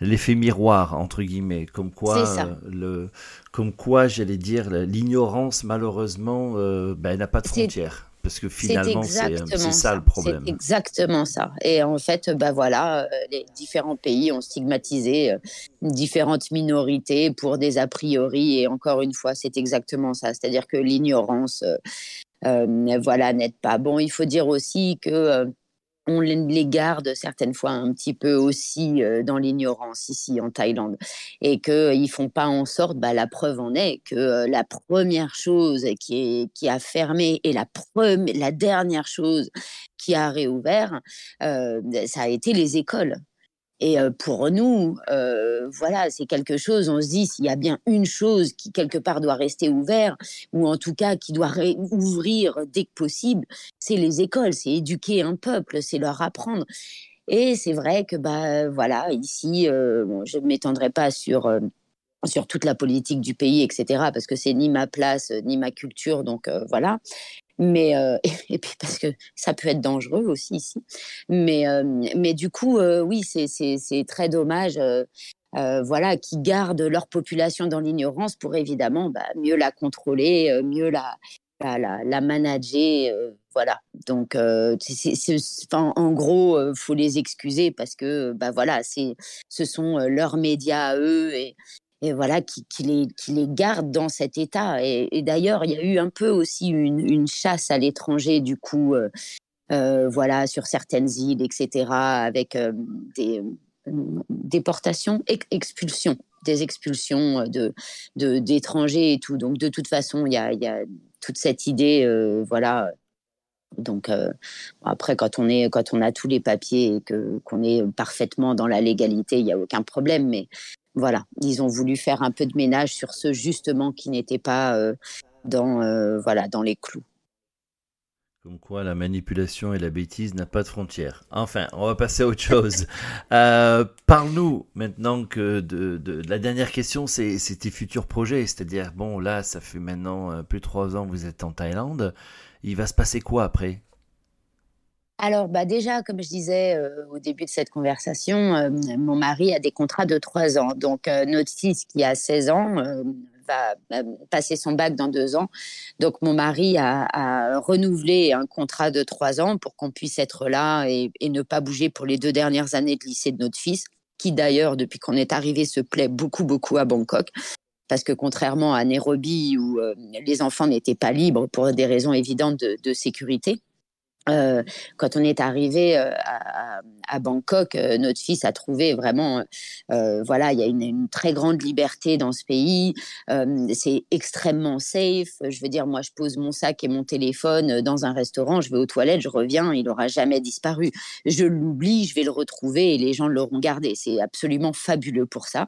l'effet miroir entre guillemets, comme quoi le, comme quoi j'allais dire l'ignorance malheureusement ben, n'a pas de frontières. Parce que finalement, c'est ça, le problème. C'est exactement ça. Et en fait, bah voilà, euh, les différents pays ont stigmatisé euh, différentes minorités pour des a priori. Et encore une fois, c'est exactement ça. C'est-à-dire que l'ignorance, euh, voilà, n'aide pas. Bon, il faut dire aussi que on les garde certaines fois un petit peu aussi dans l'ignorance ici en Thaïlande et qu'ils ne font pas en sorte, bah, la preuve en est que la première chose qui, a fermé et la, la dernière chose qui a réouvert, ça a été les écoles. Et pour nous, voilà, c'est quelque chose, on se dit, s'il y a bien une chose qui, quelque part, doit rester ouverte, ou en tout cas qui doit ouvrir dès que possible, c'est les écoles, c'est éduquer un peuple, c'est leur apprendre. Et c'est vrai que, bah, voilà, ici, je ne m'étendrai pas sur sur toute la politique du pays, etc., parce que c'est ni ma place, ni ma culture, donc voilà. Mais, euh, [laughs] et, puis parce que ça peut être dangereux aussi ici. Mais, euh, mais du coup, euh, oui, c'est très dommage. voilà, qui gardent leur population dans l'ignorance pour évidemment bah, mieux la contrôler, mieux la, la, manager. voilà. Donc, en gros, faut les excuser parce que, bah voilà, ce sont leurs médias à eux et voilà, qui, les, garde dans cet état. Et, d'ailleurs, il y a eu un peu aussi une, chasse à l'étranger, du coup, euh, euh voilà, sur certaines îles, etc., avec euh, des déportations, expulsions, des expulsions de d'étrangers et tout. Donc, de toute façon, il y a, y a toute cette idée, voilà. Donc après, quand on est, quand on a tous les papiers et que qu'on est parfaitement dans la légalité, il n'y a aucun problème. Mais voilà, ils ont voulu faire un peu de ménage sur ce justement qui n'était pas euh, dans, euh, voilà, dans les clous. Comme quoi la manipulation et la bêtise n'a pas de frontières. Enfin, on va passer à autre chose. [laughs] euh, Parle-nous maintenant que de, de, la dernière question, c'est tes futurs projets. C'est-à-dire, bon, là, ça fait maintenant euh, plus de trois ans que vous êtes en Thaïlande. Il va se passer quoi après? Alors, bah déjà, comme je disais euh, au début de cette conversation, euh, mon mari a des contrats de trois ans. Donc, notre fils qui a 16 ans va passer son bac dans deux ans. Donc mon mari a, renouvelé un contrat de trois ans pour qu'on puisse être là et, ne pas bouger pour les deux dernières années de lycée de notre fils, qui d'ailleurs, depuis qu'on est arrivé, se plaît beaucoup, beaucoup à Bangkok. Parce que contrairement à Nairobi, où euh, les enfants n'étaient pas libres pour des raisons évidentes de sécurité, euh, quand on est arrivé euh, à, Bangkok, notre fils a trouvé vraiment, voilà, il y a une, très grande liberté dans ce pays. c'est extrêmement safe. Je veux dire, moi, je pose mon sac et mon téléphone dans un restaurant, je vais aux toilettes, je reviens, il n'aura jamais disparu. Je l'oublie, je vais le retrouver et les gens l'auront gardé. C'est absolument fabuleux pour ça.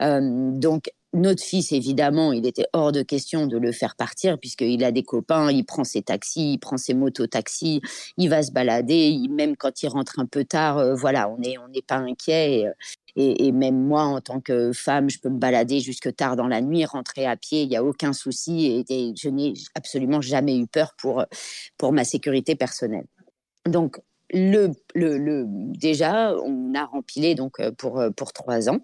donc, notre fils, évidemment, il était hors de question de le faire partir puisqu'il a des copains, il prend ses taxis, il prend ses motos-taxis, il va se balader, même quand il rentre un peu tard, euh, voilà, on n'est pas inquiet. Euh, et, même moi, en tant que femme, je peux me balader jusque tard dans la nuit, rentrer à pied, il n'y a aucun souci. Et, je n'ai absolument jamais eu peur pour, ma sécurité personnelle. Donc, le, déjà, on a rempilé donc pour, pour trois ans.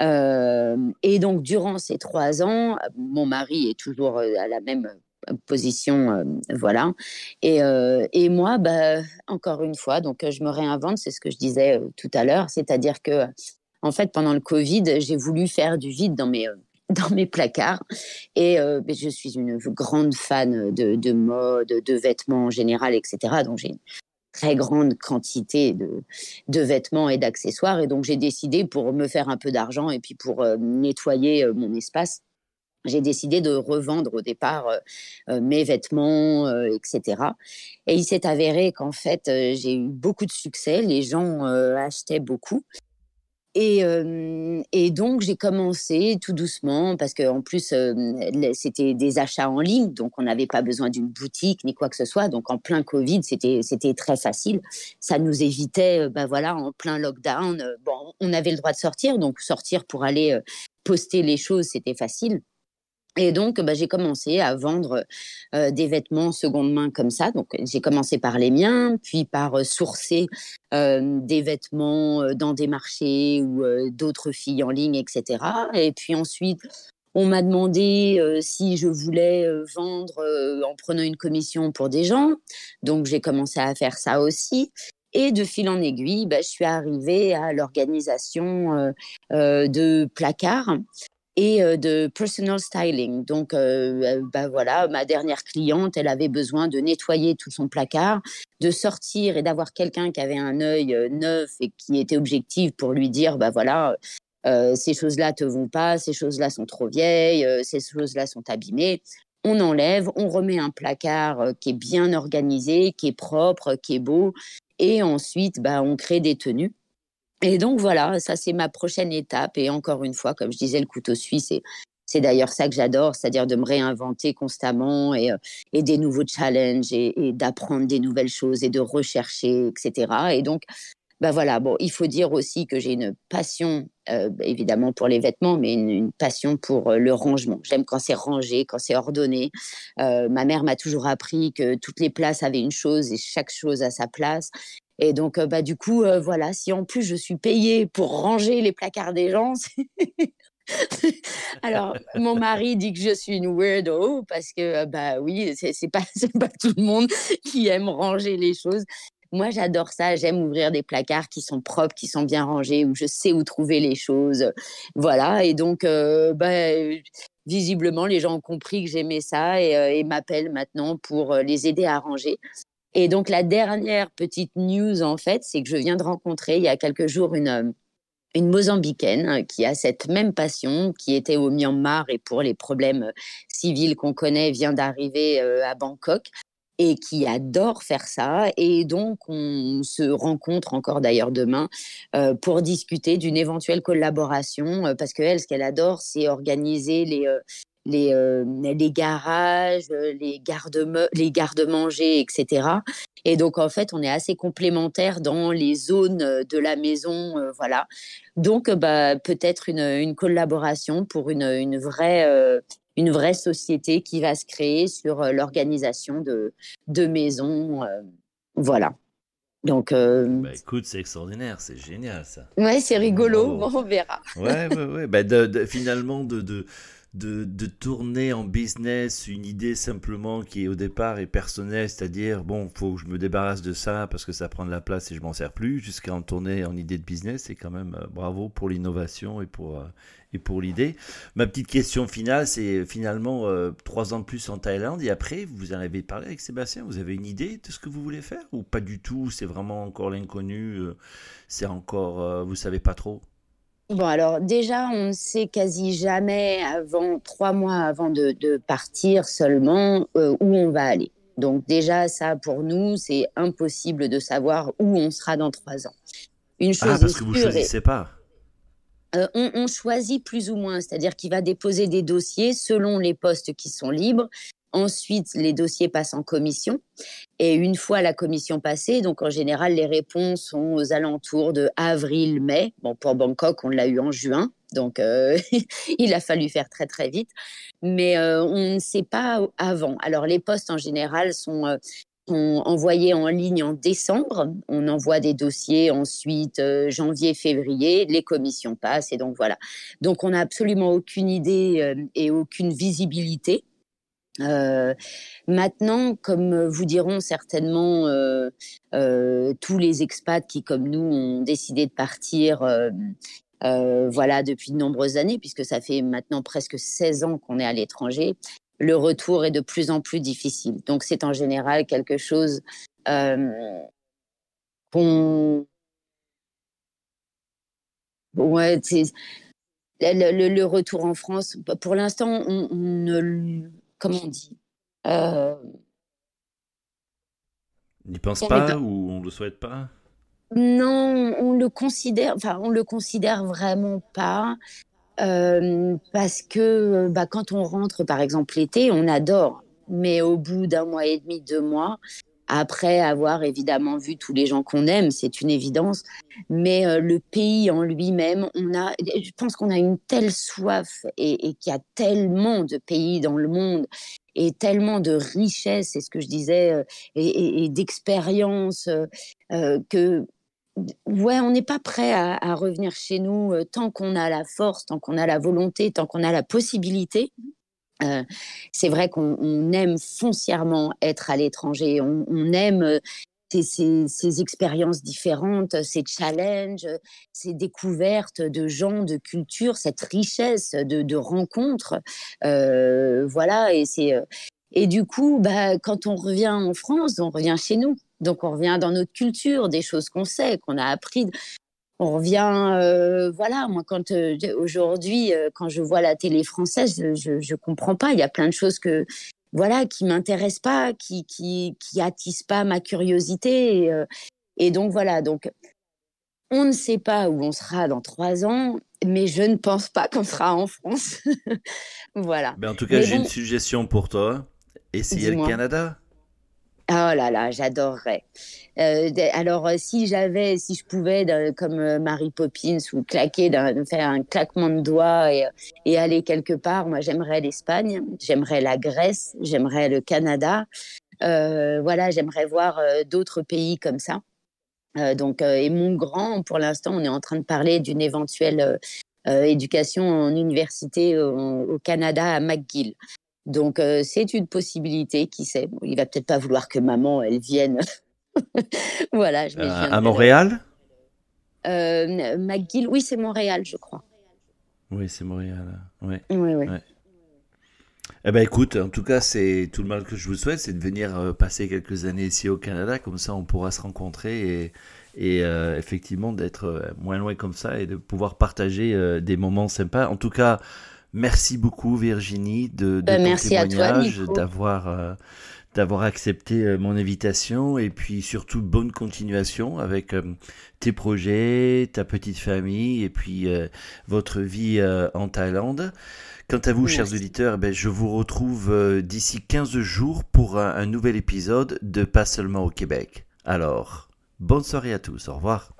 Euh, et donc, durant ces trois ans, mon mari est toujours euh, à la même position, euh, voilà. Et, et, moi, bah, encore une fois, donc je me réinvente, c'est ce que je disais tout à l'heure, c'est-à-dire que, en fait, pendant le Covid, j'ai voulu faire du vide dans mes [laughs] dans mes placards. Et je suis une grande fan de, de, mode, de vêtements en général, etc. Donc j'ai très grande quantité de, de vêtements et d'accessoires. Et donc, j'ai décidé, pour me faire un peu d'argent et puis pour euh, nettoyer euh, mon espace, j'ai décidé de revendre au départ euh, mes vêtements, etc. Et il s'est avéré qu'en fait, j'ai eu beaucoup de succès. Les gens achetaient beaucoup. Et, donc, j'ai commencé tout doucement, parce qu'en plus, c'était des achats en ligne, donc on n'avait pas besoin d'une boutique ni quoi que ce soit. Donc, en plein Covid, c'était très facile. Ça nous évitait, ben voilà, en plein lockdown. Bon, on avait le droit de sortir, donc sortir pour aller poster les choses, c'était facile. Et donc, bah, j'ai commencé à vendre des vêtements seconde main comme ça. Donc, j'ai commencé par les miens, puis par sourcer des vêtements dans des marchés ou d'autres filles en ligne, etc. Et puis ensuite, on m'a demandé si je voulais vendre en prenant une commission pour des gens. Donc, j'ai commencé à faire ça aussi. Et de fil en aiguille, bah, je suis arrivée à l'organisation de placards et euh, de personal styling. Donc, euh, bah voilà, ma dernière cliente, elle avait besoin de nettoyer tout son placard, de sortir et d'avoir quelqu'un qui avait un œil euh, neuf et qui était objectif pour lui dire, bah voilà, ces choses-là te vont pas, ces choses-là sont trop vieilles, ces choses-là sont abîmées. On enlève, on remet un placard qui est bien organisé, qui est propre, qui est beau, et ensuite, bah, on crée des tenues. Et donc voilà, ça c'est ma prochaine étape. Et encore une fois, comme je disais, le couteau suisse, c'est d'ailleurs ça que j'adore, c'est-à-dire de me réinventer constamment et, euh, des nouveaux challenges et, d'apprendre des nouvelles choses et de rechercher, etc. Et donc, bah voilà, bon, il faut dire aussi que j'ai une passion, euh, évidemment pour les vêtements, mais une, passion pour euh, le rangement. J'aime quand c'est rangé, quand c'est ordonné. ma mère m'a toujours appris que toutes les places avaient une chose et chaque chose à sa place. Et donc, bah, du coup, voilà, si en plus je suis payée pour ranger les placards des gens, [laughs] alors mon mari dit que je suis une weirdo parce que, bah oui, c'est pas, [laughs] pas tout le monde qui aime ranger les choses. Moi, j'adore ça. J'aime ouvrir des placards qui sont propres, qui sont bien rangés, où je sais où trouver les choses. Voilà. Et donc, bah, visiblement, les gens ont compris que j'aimais ça et, et m'appellent maintenant pour les aider à ranger. Et donc, la dernière petite news, en fait, c'est que je viens de rencontrer il y a quelques jours une, euh, une Mozambicaine euh, qui a cette même passion, qui était au Myanmar et pour les problèmes euh, civils qu'on connaît, vient d'arriver à Bangkok et qui adore faire ça. Et donc, on se rencontre encore d'ailleurs demain pour discuter d'une éventuelle collaboration, parce qu'elle, ce qu'elle adore, c'est organiser les, les, les garages, les gardes les gardes-manger, etc. Et donc en fait, on est assez complémentaires dans les zones de la maison, voilà. Donc bah peut-être une, une collaboration pour une, une vraie une vraie société qui va se créer sur l'organisation de, de maisons. voilà. Donc, bah, écoute, c'est extraordinaire, c'est génial ça. Ouais, c'est rigolo, [laughs] on verra. Ouais, ouais, ouais. Bah, de, finalement, de, de, de, tourner en business une idée simplement qui au départ est personnelle, c'est-à-dire bon, faut que je me débarrasse de ça parce que ça prend de la place et je m'en sers plus, jusqu'à en tourner en idée de business, c'est quand même bravo pour l'innovation et pour et pour l'idée. Ma petite question finale, c'est finalement euh, trois ans de plus en Thaïlande et après, vous en avez parlé avec Sébastien, vous avez une idée de ce que vous voulez faire ou pas du tout? C'est vraiment encore l'inconnu, euh, c'est encore, euh, vous savez pas trop? Bon, alors déjà, on ne sait quasi jamais avant trois mois avant de, de partir seulement où on va aller. Donc déjà, ça pour nous, c'est impossible de savoir où on sera dans trois ans. Une ah, chose ah, parce que vous ne choisissez pas euh, on, choisit plus ou moins, c'est-à-dire qu'il va déposer des dossiers selon les postes qui sont libres. Ensuite, les dossiers passent en commission. Et une fois la commission passée, donc en général, les réponses sont aux alentours de avril-mai. Bon, pour Bangkok, on l'a eu en juin. Donc, euh, [laughs] il a fallu faire très, très vite. Mais euh, on ne sait pas avant. Alors, les postes, en général, sont on envoyé en ligne en décembre. On envoie des dossiers ensuite euh, janvier, février. Les commissions passent et donc voilà. Donc on n'a absolument aucune idée euh, et aucune visibilité. Euh, maintenant, comme vous diront certainement tous les expats qui, comme nous, ont décidé de partir, voilà, depuis de nombreuses années, puisque ça fait maintenant presque 16 ans qu'on est à l'étranger, le retour est de plus en plus difficile. Donc c'est en général quelque chose euh, qu'on... Ouais, le, le, retour en France, pour l'instant, on, ne... Comment on dit euh... N'y pense pas, ou on ne le souhaite pas? Non, on le considère, enfin, on le considère vraiment pas. Euh, parce que bah, quand on rentre, par exemple l'été, on adore. Mais au bout d'un mois et demi, deux mois, après avoir évidemment vu tous les gens qu'on aime, c'est une évidence. Mais euh, le pays en lui-même, on a, je pense qu'on a une telle soif et, et qu'il y a tellement de pays dans le monde et tellement de richesses, c'est ce que je disais, et, et d'expériences que ouais, on n'est pas prêt à, revenir chez nous euh, tant qu'on a la force, tant qu'on a la volonté, tant qu'on a la possibilité. Euh, c'est vrai qu'on aime foncièrement être à l'étranger, on, aime euh, ces, expériences différentes, ces challenges, ces découvertes de gens, de cultures, cette richesse de, rencontres. voilà, et et du coup, bah, quand on revient en France, on revient chez nous. Donc on revient dans notre culture, des choses qu'on sait, qu'on a appris. On revient, euh, voilà, moi quand euh, aujourd'hui, euh, quand je vois la télé française, je, ne comprends pas. Il y a plein de choses que, voilà, qui m'intéressent pas, qui, qui, qui attisent pas ma curiosité. Et, et donc voilà, donc on ne sait pas où on sera dans trois ans, mais je ne pense pas qu'on sera en France. [laughs] voilà. Mais en tout cas, j'ai une suggestion pour toi. Essayer le Canada Oh là là, j'adorerais. Euh, alors, euh, si j'avais, si je pouvais, comme euh, Mary Poppins, ou claquer, faire un claquement de doigts et, aller quelque part, moi, j'aimerais l'Espagne, j'aimerais la Grèce, j'aimerais le Canada. voilà, j'aimerais voir d'autres pays comme ça. donc, et mon grand, pour l'instant, on est en train de parler d'une éventuelle éducation en université au Canada à McGill. Donc, euh, c'est une possibilité, qui sait. il va peut-être pas vouloir que maman, elle vienne. [laughs] voilà. Je euh, à Montréal? Euh, McGill, oui, c'est Montréal, je crois. Oui, c'est Montréal. Oui, oui. oui. Eh ben écoute, en tout cas, c'est tout le mal que je vous souhaite, c'est de venir euh, passer quelques années ici au Canada, comme ça on pourra se rencontrer et, et effectivement d'être moins loin comme ça et de pouvoir partager des moments sympas. En tout cas, Merci beaucoup Virginie de, de ben, ton témoignage, d'avoir euh, d'avoir accepté mon invitation et puis surtout bonne continuation avec tes projets, ta petite famille et puis votre vie en Thaïlande. Quant à vous, chers auditeurs, eh ben, je vous retrouve d'ici 15 jours pour un nouvel épisode de Pas seulement au Québec. Alors, bonne soirée à tous, au revoir.